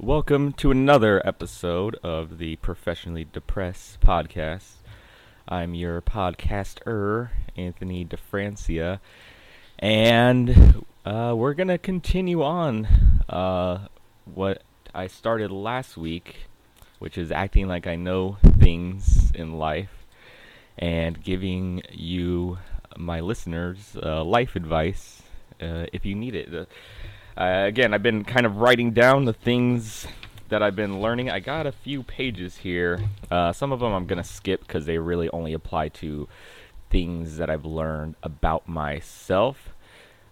Welcome to another episode of the Professionally Depressed podcast. I'm your podcaster, Anthony DeFrancia, and uh, we're going to continue on uh, what I started last week, which is acting like I know things in life and giving you, my listeners, uh, life advice uh, if you need it. Uh, again, I've been kind of writing down the things that I've been learning. I got a few pages here. Uh, some of them I'm going to skip because they really only apply to things that I've learned about myself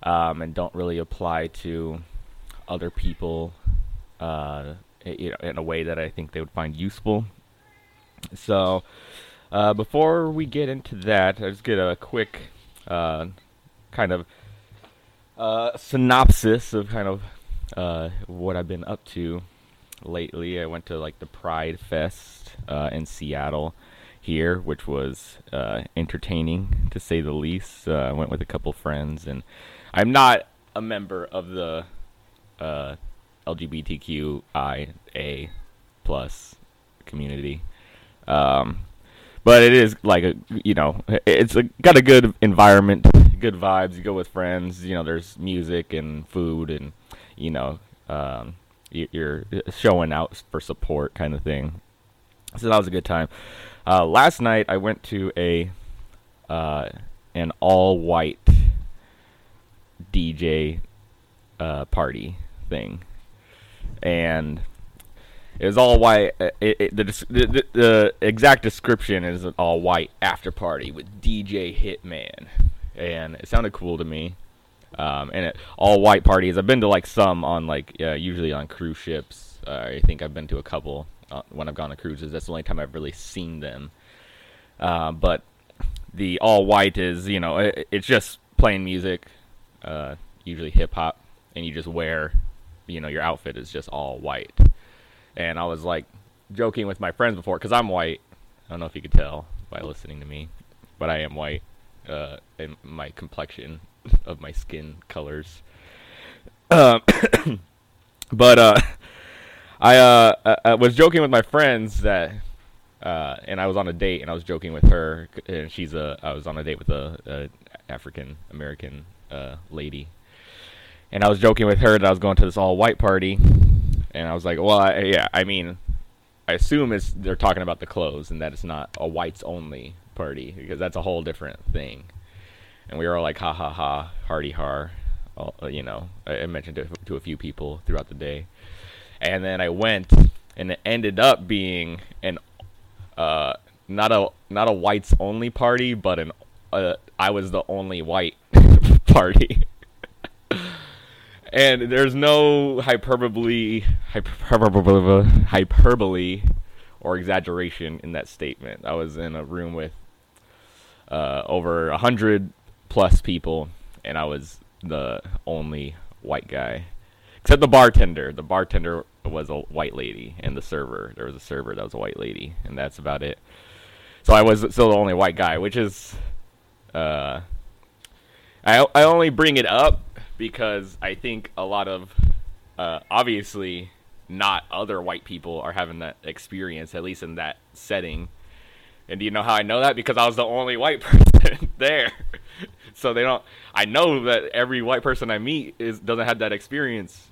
um, and don't really apply to other people uh, in a way that I think they would find useful. So, uh, before we get into that, I just get a quick uh, kind of uh, synopsis of kind of uh, what I've been up to lately. I went to like the Pride Fest uh, in Seattle here, which was uh, entertaining to say the least. Uh, I went with a couple friends, and I'm not a member of the uh, LGBTQIA plus community. Um, but it is like a you know it's a, got a good environment good vibes you go with friends you know there's music and food and you know um, you're showing out for support kind of thing. So that was a good time. Uh, last night i went to a uh, an all white dj uh, party thing. And it was all white. Uh, it, it, the, the, the exact description is an all white after party with DJ Hitman, and it sounded cool to me. Um, and it, all white parties. I've been to like some on like uh, usually on cruise ships. Uh, I think I've been to a couple uh, when I've gone to cruises. That's the only time I've really seen them. Uh, but the all white is you know it, it's just playing music, uh, usually hip hop, and you just wear you know your outfit is just all white and I was like joking with my friends before because I'm white. I don't know if you could tell by listening to me, but I am white, uh, and my complexion of my skin colors. Um, but uh, I, uh, I was joking with my friends that, uh, and I was on a date, and I was joking with her, and she's a. I was on a date with a, a African American uh, lady, and I was joking with her that I was going to this all white party, and I was like, well, I, yeah, I mean, I assume it's they're talking about the clothes and that it's not a whites only party because that's a whole different thing. And we were all like, ha ha ha, hardy har, all, uh, you know. I, I mentioned it to a few people throughout the day, and then I went, and it ended up being an uh, not a not a whites only party, but an uh, I was the only white party and there's no hyperbole, hyperbole, hyperbole, or exaggeration in that statement. I was in a room with uh, over a hundred plus people, and I was the only white guy, except the bartender. The bartender was a white lady, and the server there was a server that was a white lady, and that's about it. So I was still the only white guy, which is, uh, I I only bring it up because I think a lot of uh, obviously not other white people are having that experience, at least in that setting. And do you know how I know that? Because I was the only white person there. so they don't. I know that every white person I meet is doesn't have that experience,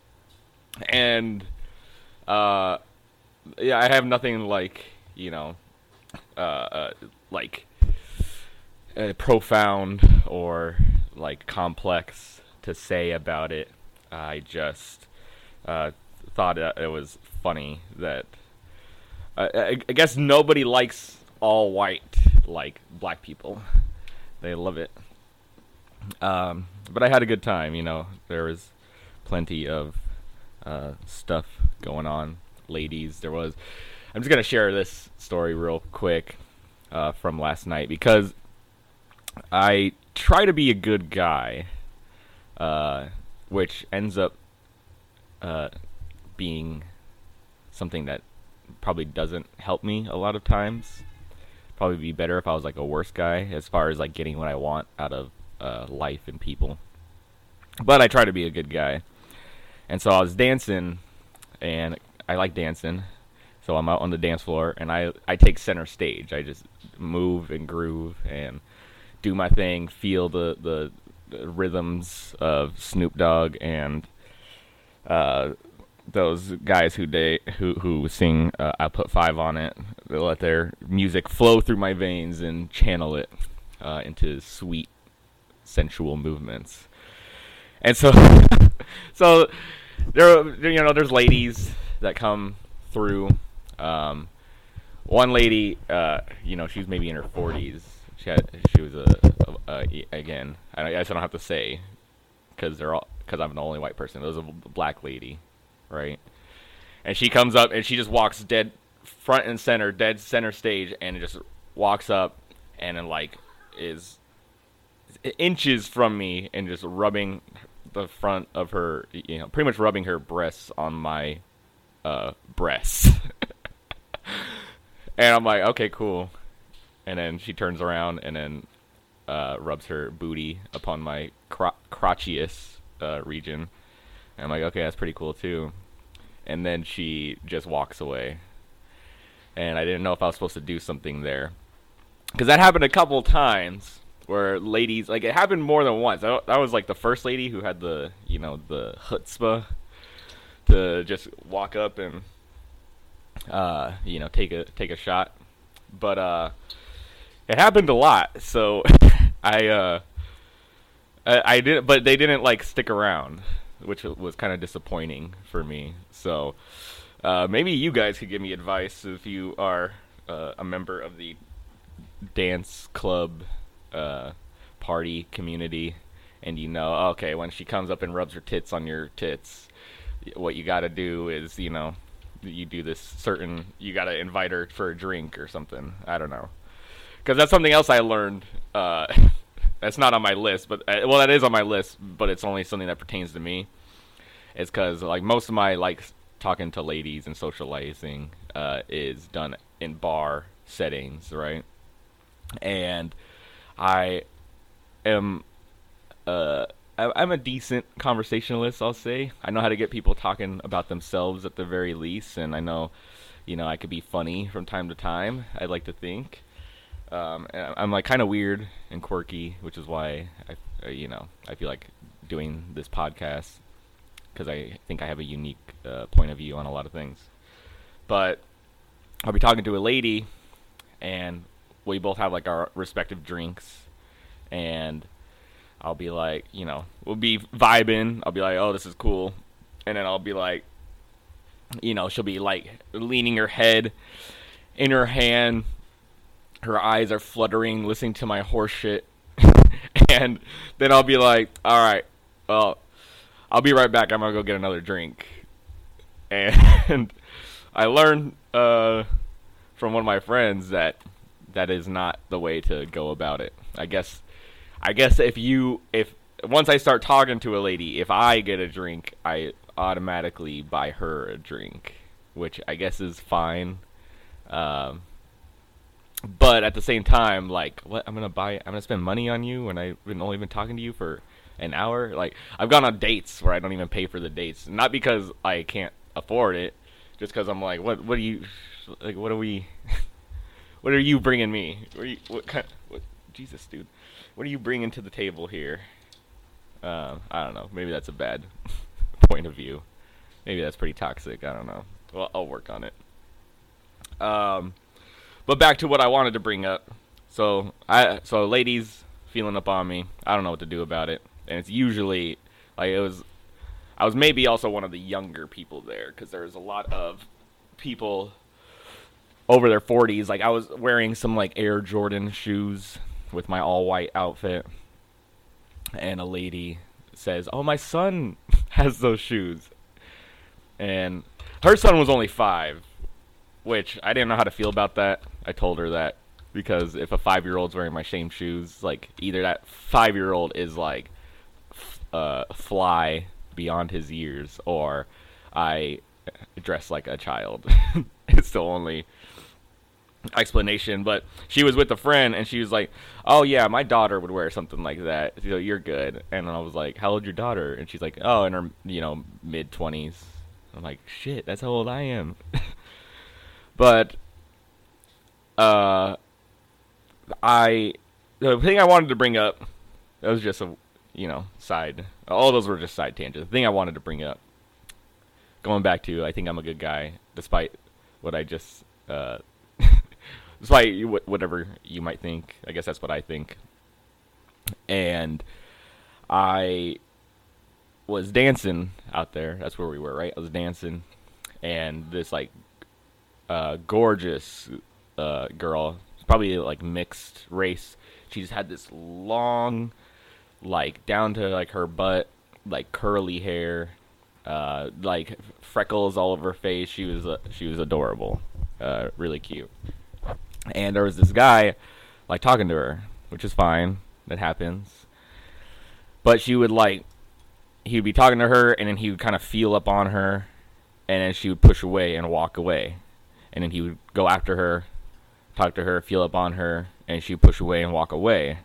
and uh, yeah, I have nothing like you know, uh, uh like uh, profound or like complex to say about it. I just uh, thought it was funny that I, I guess nobody likes all white like black people. They love it. Um, but I had a good time. You know, there was plenty of uh, stuff going on. Ladies, there was. I'm just gonna share this story real quick uh, from last night because I try to be a good guy uh, which ends up uh, being something that probably doesn't help me a lot of times. Probably be better if I was like a worse guy as far as like getting what I want out of uh, life and people. But I try to be a good guy, and so I was dancing, and I like dancing, so I'm out on the dance floor and I I take center stage. I just move and groove and do my thing, feel the the, the rhythms of Snoop Dogg and uh, those guys who date who who sing uh, I put five on it. They let their music flow through my veins and channel it uh, into sweet, sensual movements. And so, so there, you know, there's ladies that come through. Um, one lady, uh, you know, she's maybe in her 40s. She had, she was a, a, a again. I guess I don't have to say because they're all because I'm the only white person. It was a black lady, right? And she comes up and she just walks dead front and center, dead center stage, and just walks up and then like is inches from me and just rubbing the front of her, you know, pretty much rubbing her breasts on my uh, breasts. and I'm like, okay, cool. And then she turns around and then uh, rubs her booty upon my cro- crotchius uh, region. And I'm like, okay, that's pretty cool too. And then she just walks away. And I didn't know if I was supposed to do something there. Because that happened a couple times where ladies like it happened more than once. That, that was like the first lady who had the you know the chutzpah to just walk up and uh, you know take a take a shot, but uh, it happened a lot. So I uh, I, I did, but they didn't like stick around, which was kind of disappointing for me. So uh, maybe you guys could give me advice if you are uh, a member of the dance club uh, party community, and you know, okay, when she comes up and rubs her tits on your tits, what you got to do is, you know, you do this certain, you got to invite her for a drink or something. I don't know, because that's something else I learned. That's not on my list, but uh, well, that is on my list, but it's only something that pertains to me. It's because like most of my like talking to ladies and socializing uh, is done in bar settings, right? And I am uh I'm a decent conversationalist, I'll say. I know how to get people talking about themselves at the very least, and I know, you know, I could be funny from time to time. I'd like to think. Um, I'm like kind of weird and quirky, which is why I, you know, I feel like doing this podcast because I think I have a unique uh, point of view on a lot of things. But I'll be talking to a lady, and we both have like our respective drinks, and I'll be like, you know, we'll be vibing. I'll be like, oh, this is cool, and then I'll be like, you know, she'll be like leaning her head in her hand, her eyes are fluttering, listening to my horse shit, and then I'll be like, all right, well, I'll be right back. I'm gonna go get another drink, and I learned uh, from one of my friends that that is not the way to go about it. I guess I guess if you if once I start talking to a lady, if I get a drink, I automatically buy her a drink, which I guess is fine. Um, but at the same time, like, what I'm gonna buy, I'm gonna spend money on you when I've been only been talking to you for an hour. Like, I've gone on dates where I don't even pay for the dates, not because I can't afford it, just because I'm like, what, what do you, like, what are we? What are you bringing me? What, you, what kind? What, Jesus, dude, what are you bringing to the table here? Uh, I don't know. Maybe that's a bad point of view. Maybe that's pretty toxic. I don't know. Well, I'll work on it. Um, but back to what I wanted to bring up. So I, so ladies feeling up on me. I don't know what to do about it, and it's usually like it was. I was maybe also one of the younger people there because there was a lot of people over their 40s. Like I was wearing some like Air Jordan shoes with my all white outfit, and a lady says, "Oh, my son has those shoes," and her son was only five, which I didn't know how to feel about that. I told her that because if a five year old's wearing my same shoes, like either that five year old is like uh, fly beyond his years, or I dress like a child. it's the only explanation, but she was with a friend and she was like, "Oh yeah, my daughter would wear something like that. So you're good." And I was like, "How old your daughter?" And she's like, "Oh, in her you know mid twenties." I'm like, shit, that's how old I am. but uh, I the thing I wanted to bring up that was just a you know side. All those were just side tangents. The thing I wanted to bring up, going back to, I think I'm a good guy, despite what I just, uh, despite whatever you might think. I guess that's what I think. And I was dancing out there. That's where we were, right? I was dancing, and this like uh, gorgeous uh, girl, probably like mixed race. She just had this long, like down to like her butt, like curly hair, uh, like freckles all over her face. She was uh, she was adorable, uh, really cute. And there was this guy, like talking to her, which is fine. That happens. But she would like he would be talking to her, and then he would kind of feel up on her, and then she would push away and walk away, and then he would go after her, talk to her, feel up on her, and she push away and walk away.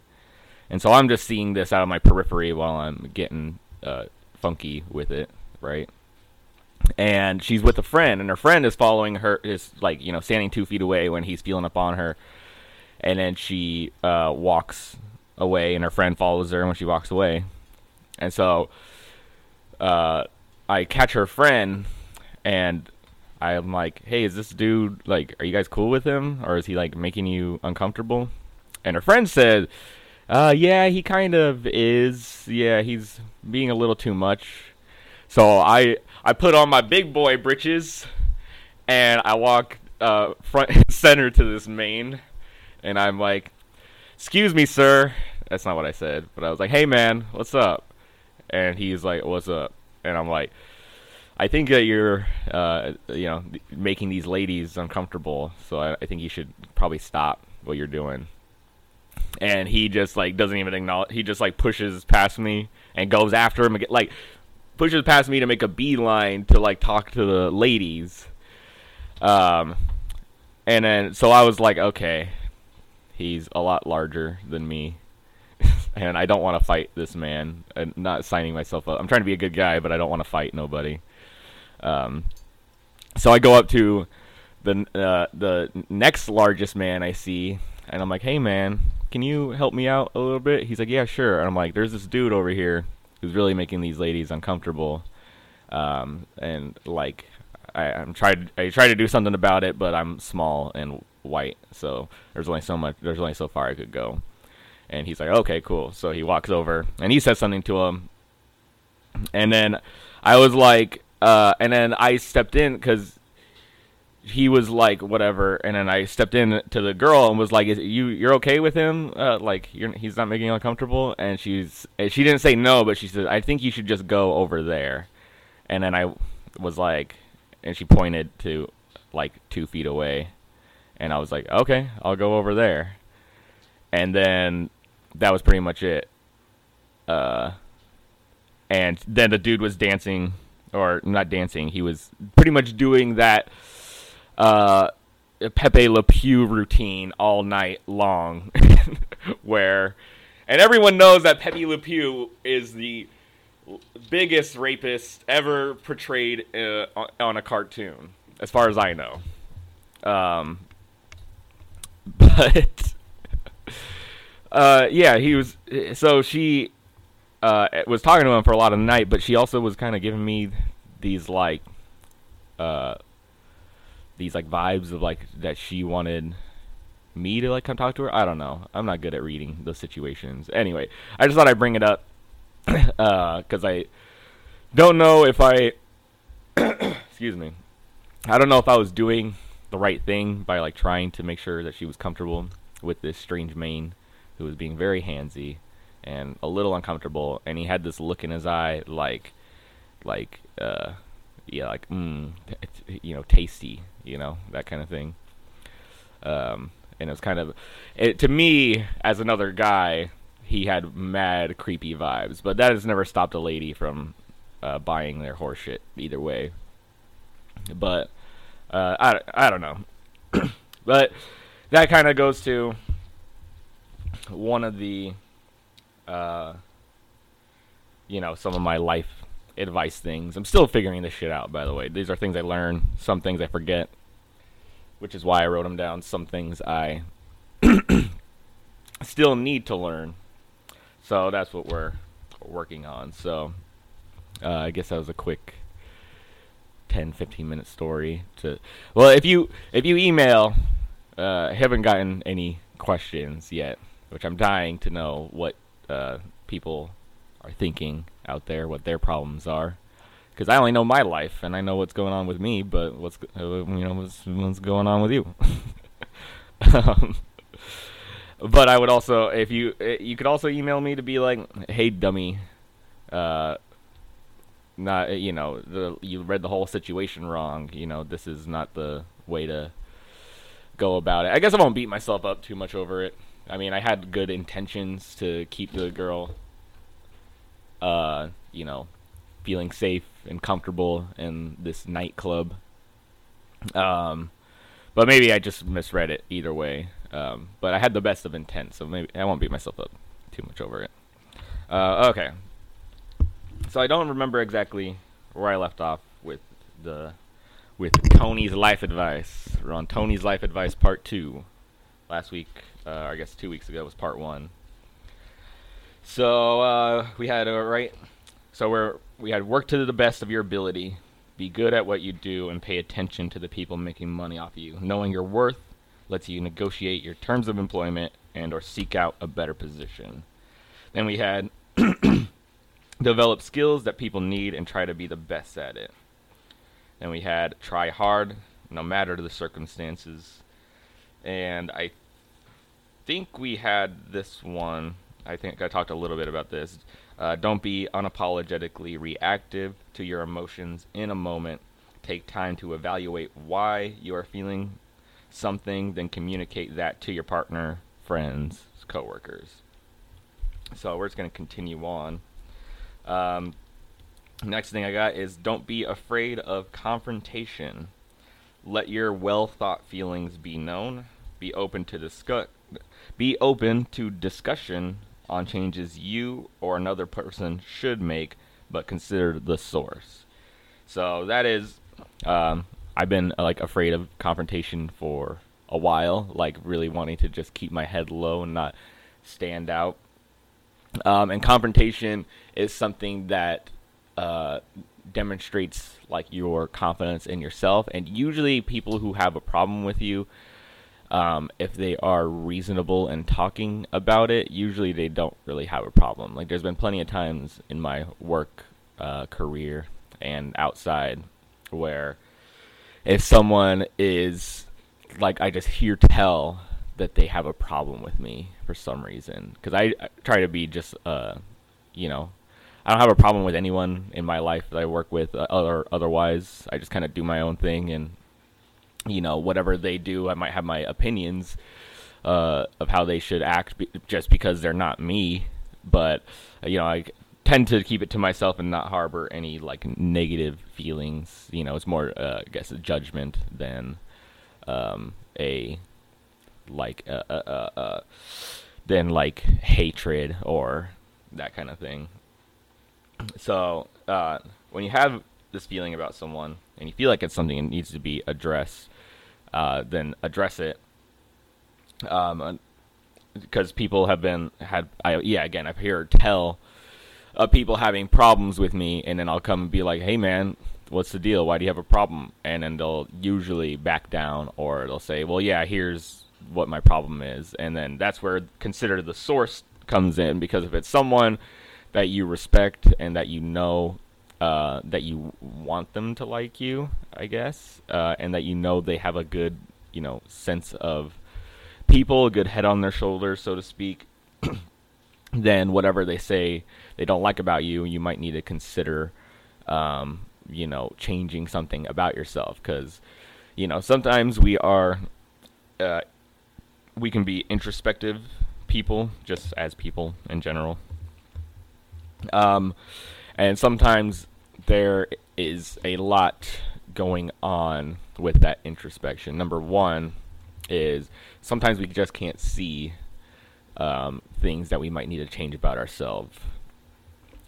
And so I'm just seeing this out of my periphery while I'm getting uh, funky with it, right? And she's with a friend, and her friend is following her, is like you know standing two feet away when he's feeling up on her, and then she uh, walks away, and her friend follows her when she walks away, and so uh, I catch her friend, and I'm like, "Hey, is this dude like? Are you guys cool with him, or is he like making you uncomfortable?" And her friend said, "Uh, yeah, he kind of is. Yeah, he's being a little too much." So I I put on my big boy britches, and I walk uh, front and center to this main, and I'm like, "Excuse me, sir." That's not what I said, but I was like, "Hey, man, what's up?" and he's like, "What's up?" And I'm like, "I think that you're, uh, you know, making these ladies uncomfortable. So I, I think you should probably stop what you're doing." And he just like doesn't even acknowledge. He just like pushes past me and goes after him again, like pushes past me to make a beeline to like talk to the ladies. Um, and then so I was like, okay, he's a lot larger than me and I don't want to fight this man. I'm not signing myself up. I'm trying to be a good guy, but I don't want to fight nobody. Um, so I go up to the uh, the next largest man I see, and I'm like, "Hey, man, can you help me out a little bit?" He's like, "Yeah, sure." And I'm like, "There's this dude over here who's really making these ladies uncomfortable." Um, and like, I, I'm tried I try to do something about it, but I'm small and white, so there's only so much. There's only so far I could go. And he's like, okay, cool. So he walks over and he says something to him. And then I was like, uh, and then I stepped in because he was like, whatever. And then I stepped in to the girl and was like, is you you're okay with him? Uh, like he's not making you uncomfortable? And she's and she didn't say no, but she said, I think you should just go over there. And then I was like, and she pointed to like two feet away. And I was like, okay, I'll go over there. And then that was pretty much it. Uh, and then the dude was dancing, or not dancing. He was pretty much doing that uh, Pepe Le Pew routine all night long, where, and everyone knows that Pepe Le Pew is the biggest rapist ever portrayed uh, on a cartoon, as far as I know. Um, but uh, yeah, he was. So she uh, was talking to him for a lot of the night, but she also was kind of giving me these like, uh, these like vibes of like that she wanted me to like come talk to her. I don't know. I'm not good at reading those situations. Anyway, I just thought I'd bring it up because uh, I don't know if I, excuse me, I don't know if I was doing the right thing by like trying to make sure that she was comfortable with this strange mane who was being very handsy and a little uncomfortable, and he had this look in his eye like, like, uh, yeah, like, mm, you know, tasty, you know, that kind of thing. Um, and it was kind of, it, to me, as another guy, he had mad creepy vibes, but that has never stopped a lady from uh, buying their horseshit either way. But uh, I, I don't know. but that kind of goes to one of the, uh, you know, some of my life advice things. I'm still figuring this shit out, by the way. These are things I learn, some things I forget, which is why I wrote them down. Some things I still need to learn. So that's what we're working on. So uh, I guess that was a quick 10 15 minute story to well if you if you email uh, haven't gotten any questions yet which I'm dying to know what uh, people are thinking out there what their problems are because I only know my life and I know what's going on with me but what's uh, you know what's, what's going on with you um, but I would also if you uh, you could also email me to be like hey dummy uh, not you know the you read the whole situation wrong. You know this is not the way to go about it. I guess I won't beat myself up too much over it. I mean, I had good intentions to keep the girl, uh, you know, feeling safe and comfortable in this nightclub. Um, but maybe I just misread it either way. Um, but I had the best of intent, so maybe I won't beat myself up too much over it. Uh, okay, so I don't remember exactly where I left off with the with Tony's life advice. We're on Tony's life advice part two. Last week, uh, I guess two weeks ago was part one. So uh, we had right. So we're we had work to the best of your ability, be good at what you do, and pay attention to the people making money off of you. Knowing your worth lets you negotiate your terms of employment and or seek out a better position. Then we had develop skills that people need and try to be the best at it. And we had try hard, no matter the circumstances. And I think we had this one. I think I talked a little bit about this. Uh, don't be unapologetically reactive to your emotions in a moment. Take time to evaluate why you are feeling something, then communicate that to your partner, friends, coworkers. So we're just going to continue on. Um, next thing I got is don't be afraid of confrontation. Let your well thought feelings be known. Be open to discuss. Be open to discussion on changes you or another person should make, but consider the source. So that is, um, I've been like afraid of confrontation for a while, like really wanting to just keep my head low and not stand out. Um, and confrontation is something that uh, demonstrates like your confidence in yourself. And usually, people who have a problem with you, um, if they are reasonable and talking about it, usually they don't really have a problem. Like, there's been plenty of times in my work uh, career and outside where if someone is like, I just hear tell that they have a problem with me for some reason because I, I, try to be just uh you know I don't have a problem with anyone in my life that I work with uh, other otherwise I just kind of do my own thing and you know whatever they do I might have my opinions uh of how they should act be- just because they're not me but you know I tend to keep it to myself and not harbor any like negative feelings you know it's more uh, I guess a judgment than um a like uh, uh, uh, than like hatred or that kind of thing. So uh, when you have this feeling about someone and you feel like it's something that needs to be addressed, uh, then address it. Um, because people have been had I yeah again I've heard tell of people having problems with me, and then I'll come and be like, hey man, what's the deal? Why do you have a problem? And then they'll usually back down, or they'll say, well, yeah, here's what my problem is, and then that's where consider the source comes in because if it's someone that you respect and that you know uh, that you want them to like you, I guess, uh, and that you know they have a good, you know, sense of people, a good head on their shoulders, so to speak, then whatever they say they don't like about you, you might need to consider, um, you know, changing something about yourself because, you know, sometimes we are uh, we can be introspective people, just as people in general. Um, and sometimes there is a lot going on with that introspection. Number one is sometimes we just can't see um, things that we might need to change about ourselves.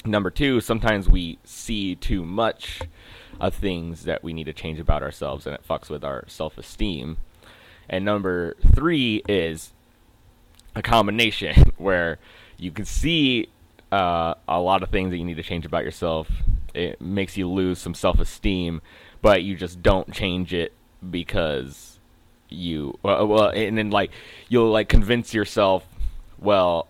Number two, sometimes we see too much of things that we need to change about ourselves, and it fucks with our self esteem. And number three is a combination where you can see uh, a lot of things that you need to change about yourself. It makes you lose some self esteem, but you just don't change it because you well, well and then like you'll like convince yourself well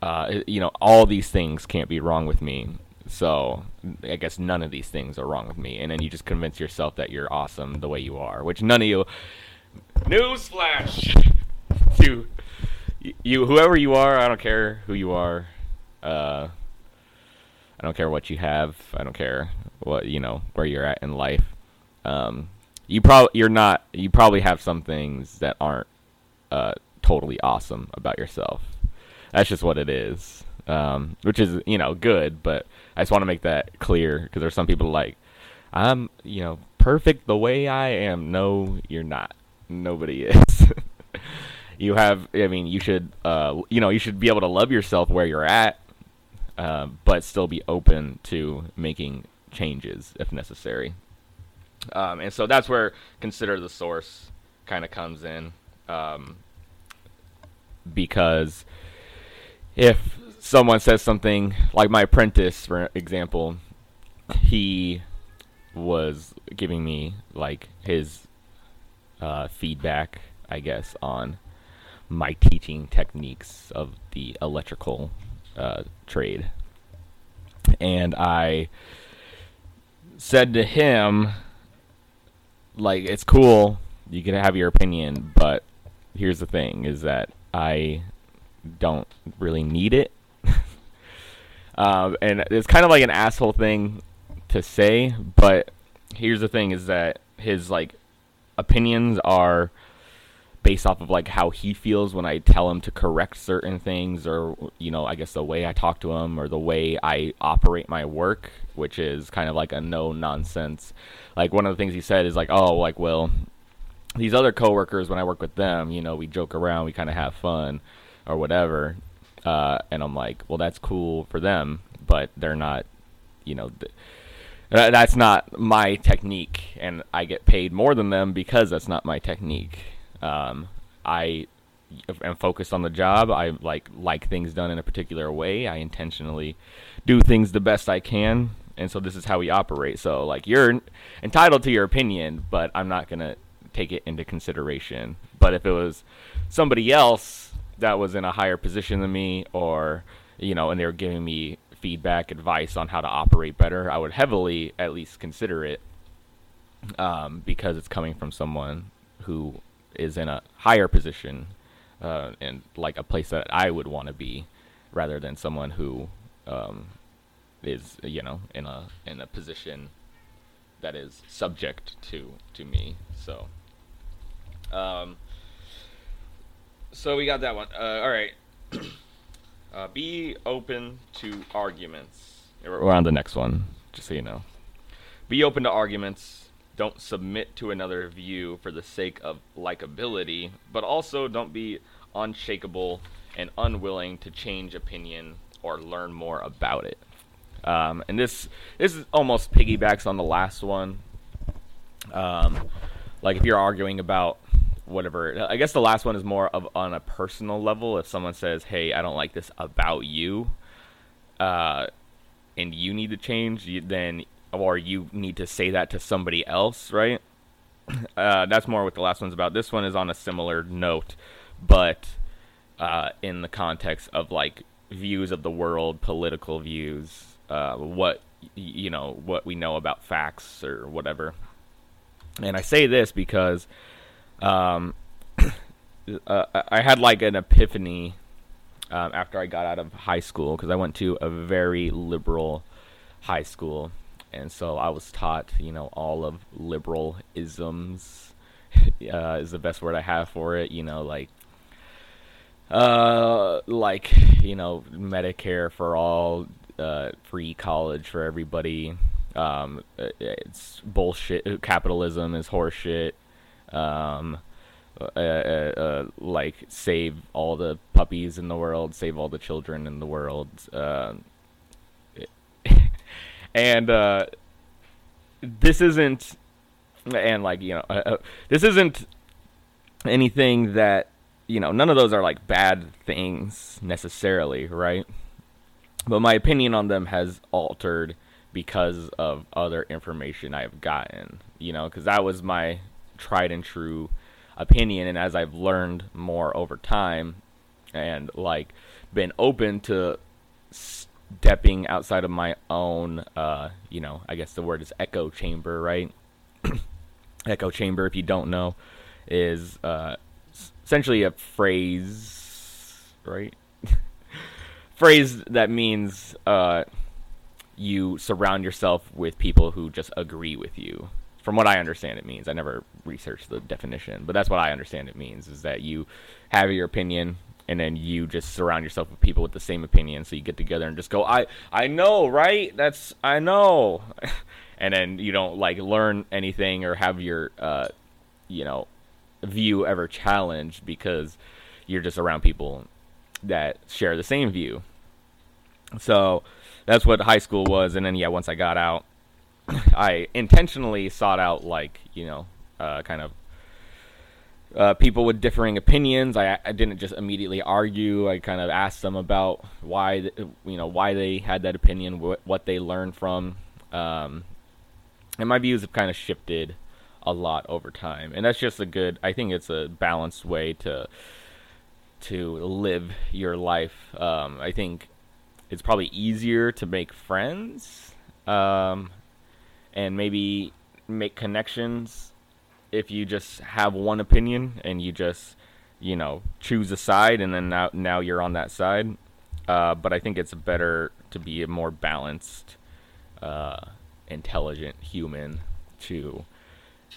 uh, you know all these things can't be wrong with me. So i guess none of these things are wrong with me. And then you just convince yourself that you're awesome the way you are which none of you newsflash you you whoever you are i don't care who you are uh, i don't care what you have i don't care what you know where you're at in life um, you probably you're not you probably have some things that aren't uh, totally awesome about yourself. That's just what it is, um, which is you know good. But I just want to make that clear because there's some people like I'm you know perfect the way I am. No, you're not. Nobody is. you have. I mean, you should. Uh, you know, you should be able to love yourself where you're at, uh, but still be open to making changes if necessary. Um, and so that's where consider the source kind of comes in. Um, because if someone says something like my apprentice, for example, he was giving me like his uh, feedback, I guess, on my teaching techniques of the electrical uh, trade. And I said to him, like it's cool. You can have your opinion, but here's the thing: is that I don't really need it. um, and it's kind of like an asshole thing to say, but here's the thing: is that his like opinions are based off of like how he feels when I tell him to correct certain things or you know I guess the way I talk to him or the way I operate my work which is kind of like a no nonsense. Like one of the things he said is like oh like well these other coworkers when I work with them you know we joke around we kind of have fun or whatever. Uh, and I'm like well that's cool for them but they're not you know th- that's not my technique and I get paid more than them because that's not my technique um, I am focused on the job. I like like things done in a particular way. I intentionally do things the best I can, and so this is how we operate. So like you're entitled to your opinion, but I'm not gonna take it into consideration. But if it was somebody else that was in a higher position than me, or you know, and they were giving me feedback, advice on how to operate better, I would heavily at least consider it um, because it's coming from someone who is in a higher position uh, and like a place that I would want to be, rather than someone who um, is you know in a in a position that is subject to to me. So, um, so we got that one. Uh, all right. uh, be open to arguments. We're on the next one, just so you know. Be open to arguments don't submit to another view for the sake of likability, but also don't be unshakable and unwilling to change opinion or learn more about it. Um, and this this is almost piggybacks on the last one. Um, like if you're arguing about whatever, I guess the last one is more of on a personal level. If someone says, "Hey, I don't like this about you," uh, and you need to change, you, then or you need to say that to somebody else, right? Uh, that's more what the last one's about. This one is on a similar note, but uh, in the context of like views of the world, political views, uh, what you know, what we know about facts or whatever. And I say this because um, uh, I had like an epiphany um, after I got out of high school because I went to a very liberal high school and so I was taught, you know, all of liberal isms uh, is the best word I have for it. You know, like, uh, like you know, Medicare for all, uh, free college for everybody. Um, it's bullshit. Capitalism is horseshit. Um, uh, uh, uh, like save all the puppies in the world, save all the children in the world. And uh, this isn't, and like you know, uh, uh, this isn't anything that you know. None of those are like bad things necessarily, right? But my opinion on them has altered because of other information I've gotten, you know, because that was my tried and true opinion. And as I've learned more over time and like been open to stepping outside of my own, uh, you know, I guess the word is echo chamber, right? echo chamber, if you don't know, is uh, essentially a phrase, right? phrase that means uh, you surround yourself with people who just agree with you. From what I understand, it means. I never researched the definition, but that's what I understand it means is that you have your opinion and then you just surround yourself with people with the same opinion so you get together and just go i i know right that's i know and then you don't like learn anything or have your uh you know view ever challenged because you're just around people that share the same view so that's what high school was. And then yeah, once I got out, I intentionally sought out like you know, uh, kind of uh, people with differing opinions. I, I didn't just immediately argue. I kind of asked them about why you know why they had that opinion, what what they learned from, um, and my views have kind of shifted a lot over time. And that's just a good. I think it's a balanced way to to live your life. Um, I think it's probably easier to make friends um, and maybe make connections if you just have one opinion and you just you know choose a side and then now now you're on that side uh, but I think it's better to be a more balanced uh, intelligent human to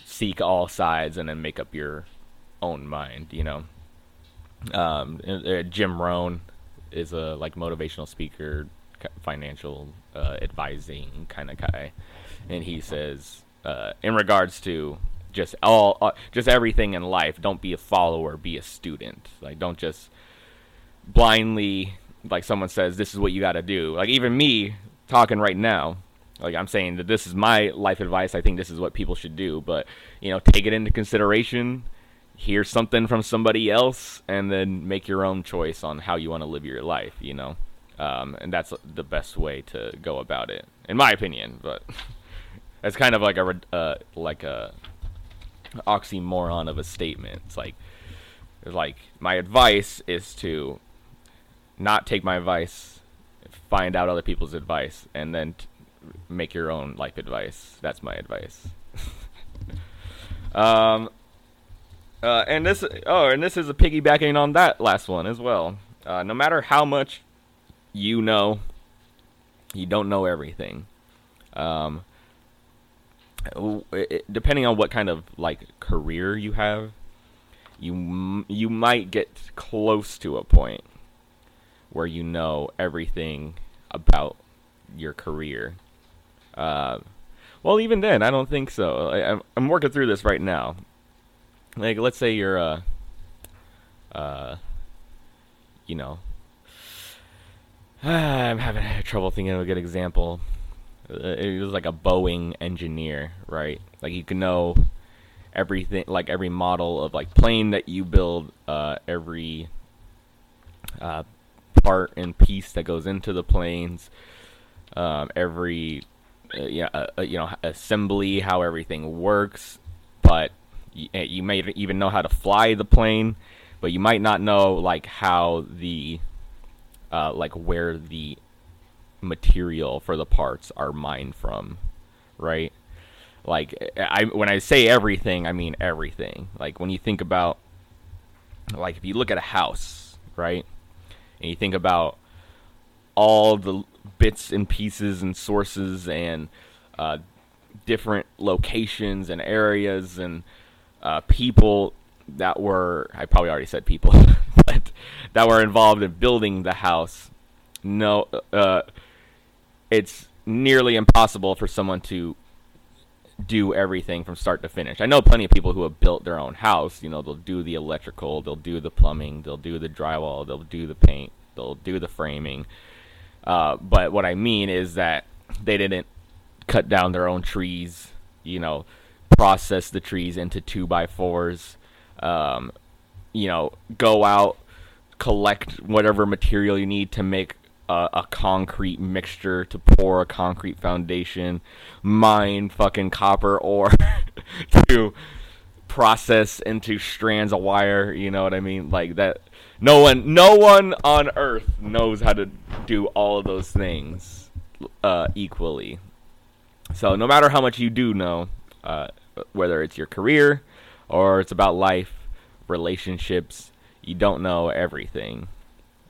seek all sides and then make up your own mind you know? Um, uh, Jim Rohn is a like motivational speaker, financial uh, advising kind of guy, and he says uh, in regards to just all uh, just everything in life, don't be a follower, be a student. Like don't just blindly like someone says this is what you got to do. Like even me talking right now, like I'm saying that this is my life advice. I think this is what people should do, but you know, take it into consideration hear something from somebody else and then make your own choice on how you want to live your life, you know? Um, and that's the best way to go about it, in my opinion. But that's kind of like a uh, like a oxymoron of a statement. It's like it's like my advice is to not take my advice, find out other people's advice, and then t- make your own life advice. That's my advice. um, uh, and this, oh, and this is a piggybacking on that last one as well. Uh, no matter how much you know, you don't know everything. Um, depending on what kind of like career you have, you you might get close to a point where you know everything about your career. Uh, well, even then, I don't think so. I, I'm working through this right now like let's say you're uh uh you know I'm having trouble thinking of a good example. Uh, it was like a Boeing engineer, right? Like you can know everything, like every model of like plane that you build, uh, every uh, part and piece that goes into the planes, um, every uh, yeah, uh, uh, you know assembly, how everything works. But you, eh, you may even know how to fly the plane, but you might not know like how the uh, like where the material for the parts are mined from, right? Like I when I say everything, I mean everything. Like when you think about like if you look at a house, right? And you think about all the bits and pieces and sources and uh, different locations and areas and uh, people that were I probably already said people, but that were involved in building the house. No, uh, it's nearly impossible for someone to do everything from start to finish. I know plenty of people who have built their own house. You know, they'll do the electrical, they'll do the plumbing, they'll do the drywall, they'll do the paint, they'll do the framing. Uh, but what I mean is that they didn't cut down their own trees, you know, process the trees into two by fours, um, you know, go out, collect whatever material you need to make a, a, concrete mixture to pour a concrete foundation, mine fucking copper ore to process into strands of wire. You know what I mean? Like that. No one, no one on earth knows how to do all of those things uh, equally. So no matter how much you do know, uh, whether it's your career or it's about life, relationships, you don't know everything,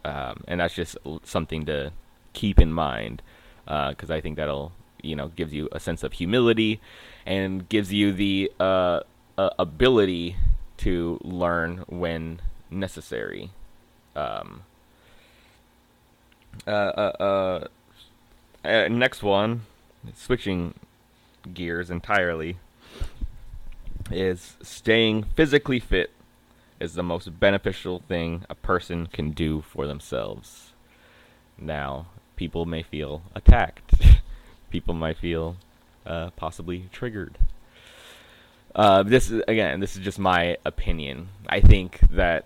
um, and that's just something to keep in mind because uh, I think that'll you know gives you a sense of humility and gives you the uh, ability to learn when necessary. Um, uh, uh, uh, next one, switching gears entirely, is staying physically fit is the most beneficial thing a person can do for themselves. Now, people may feel attacked. people might feel uh, possibly triggered. Uh, this is again, this is just my opinion. I think that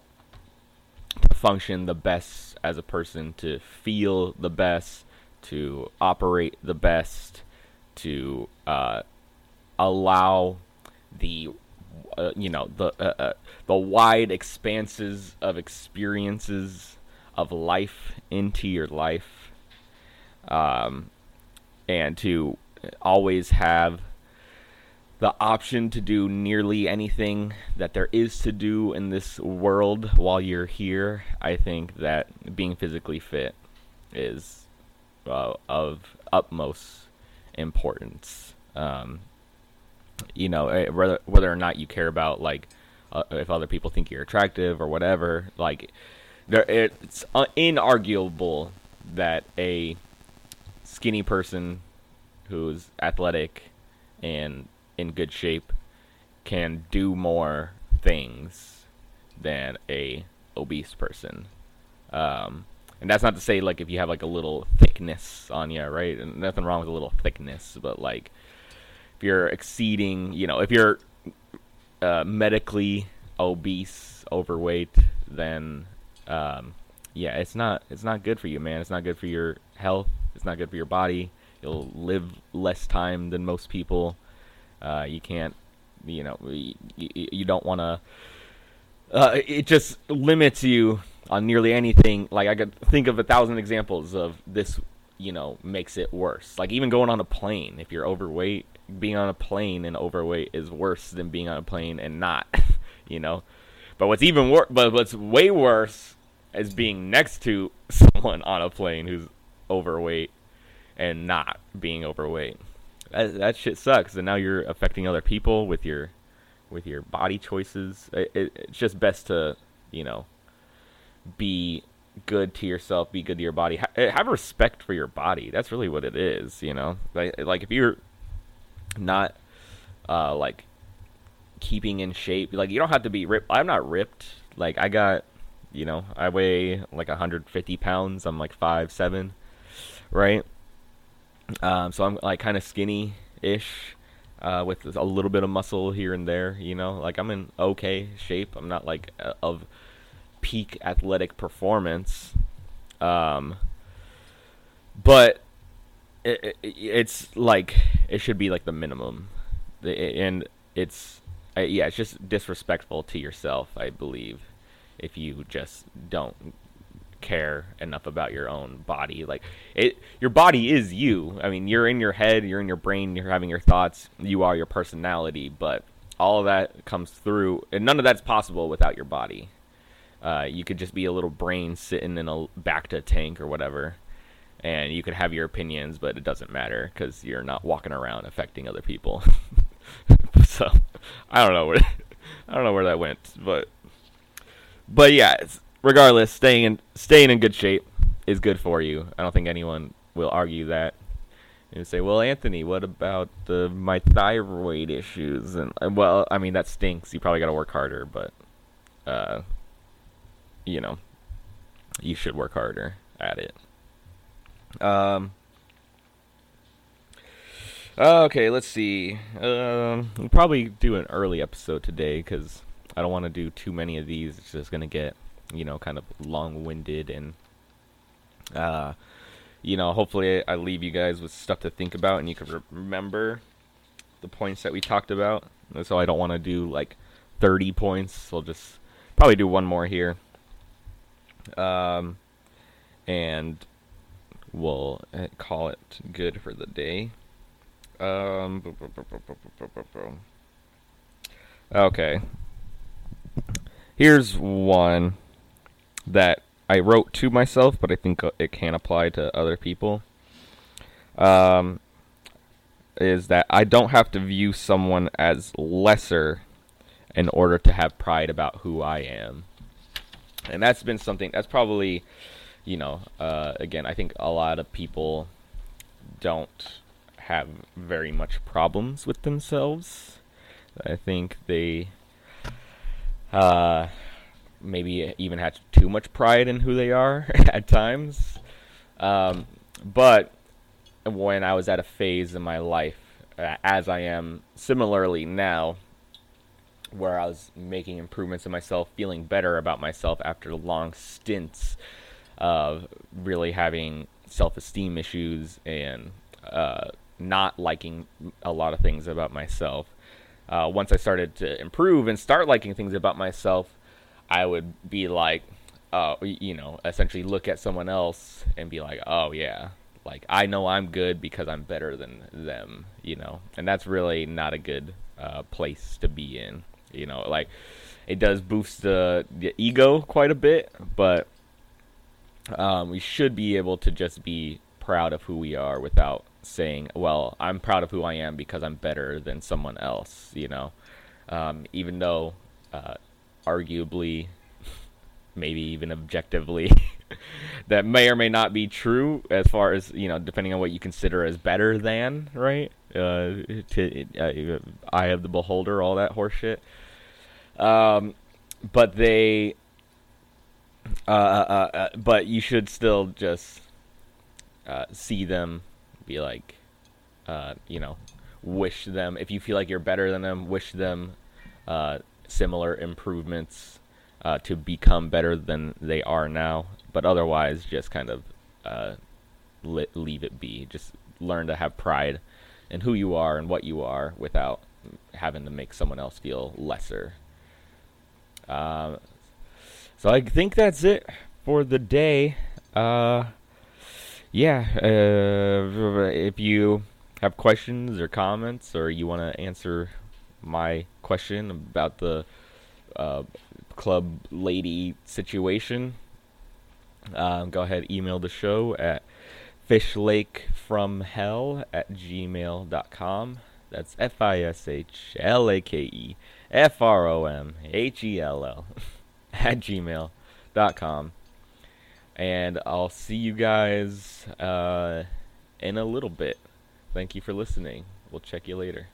to function the best as a person, to feel the best, to operate the best, to uh, allow the uh, you know the uh, uh, the wide expanses of experiences of life into your life, um, and to always have the option to do nearly anything that there is to do in this world while you're here. I think that being physically fit is uh, of utmost importance. Um, you know, eh, whether whether or not you care about like uh, if other people think you're attractive or whatever, like there it's inarguable that a skinny person who's athletic and in good shape can do more things than a obese person. Um, and that's not to say like if you have like a little thickness on you, right? And nothing wrong with a little thickness, but like if you're exceeding, you know, if you're uh, medically obese, overweight, then um, yeah, it's not it's not good for you, man. It's not good for your health. It's not good for your body. You'll live less time than most people. Uh, you can't, you know, you, you don't want to. Uh, it just limits you on nearly anything. Like I could think of a thousand examples of this. You know, makes it worse. Like even going on a plane, if you're overweight, being on a plane and overweight is worse than being on a plane and not. you know, but what's even worse, but what's way worse is being next to someone on a plane who's overweight and not being overweight that, that shit sucks. And now you're affecting other people with your with your body choices. It, it, it's just best to you know be good to yourself, be good to your body, ha- eh, have respect for your body. That's really what it is. You know, like like if you're not uh, like keeping in shape, like you don't have to be ripped. I'm not ripped. Like I got, you know, I weigh like 150 pounds. I'm like five seven, right? Um, so I'm like kind of skinny ish. Uh, with a little bit of muscle here and there, you know, like I'm in okay shape. I'm not like of peak athletic performance, um, but it, it, it's like it should be like the minimum, and it's yeah, it's just disrespectful to yourself, I believe, if you just don't care enough about your own body. Like it, your body is you. I mean, you're in your head, you're in your brain, you're having your thoughts. You are your personality, but all of that comes through, and none of that's possible without your body. Uh, you could just be a little brain sitting in a back to tank or whatever, and you could have your opinions, but it doesn't matter because you're not walking around affecting other people. so I don't know where I don't know where that went, but but yeah, regardless, staying in staying in good shape is good for you. I don't think anyone will argue that. And say, well, Anthony, what about the my thyroid issues? And well, I mean that stinks. You probably got to work harder, but uh, you know, you should work harder at it. Um. Okay, let's see. Um, we'll probably do an early episode today because I don't want to do too many of these. It's just gonna get, you know, kind of long-winded and, uh, you know, hopefully I leave you guys with stuff to think about and you can re- remember the points that we talked about. So I don't want to do like 30 points. So I'll just probably do one more here. Um, and we'll uh, call it good for the day. Um, okay. Here's one that I wrote to myself, but I think uh, it can apply to other people. Um, is that I don't have to view someone as lesser in order to have pride about who I am. And that's been something that's probably, you know, uh, again, I think a lot of people don't have very much problems with themselves. I think they uh, maybe even have too much pride in who they are at times. Um, but when I was at a phase in my life, uh, as I am similarly now, where I was making improvements in myself, feeling better about myself after long stints of really having self esteem issues and uh, not liking a lot of things about myself. Uh, once I started to improve and start liking things about myself, I would be like, uh, you know, essentially look at someone else and be like, oh yeah, like I know I'm good because I'm better than them, you know, and that's really not a good uh, place to be in, you know, like it does boost the, the ego quite a bit, but um, we should be able to just be proud of who we are without saying, well, I'm proud of who I am because I'm better than someone else, you know, um, even though uh, arguably, maybe even objectively, that may or may not be true as far as, you know, depending on what you consider as better than, right? Uh, to, uh, eye of the beholder, all that horseshit. Um, but they, uh, uh, uh, but you should still just uh, see them be like, uh, you know, wish them if you feel like you're better than them, wish them uh, similar improvements uh, to become better than they are now. But otherwise, just kind of uh, li- leave it be. Just learn to have pride in who you are and what you are without having to make someone else feel lesser. So I think that's it for the day. Uh, yeah, uh, if you have questions or comments, or you want to answer my question about the uh, club lady situation, um, go ahead email the show at fishlakefromhell at gmail.com. That's F I S H L A K E F R O M H E L L at gmail.com. And I'll see you guys uh, in a little bit. Thank you for listening. We'll check you later.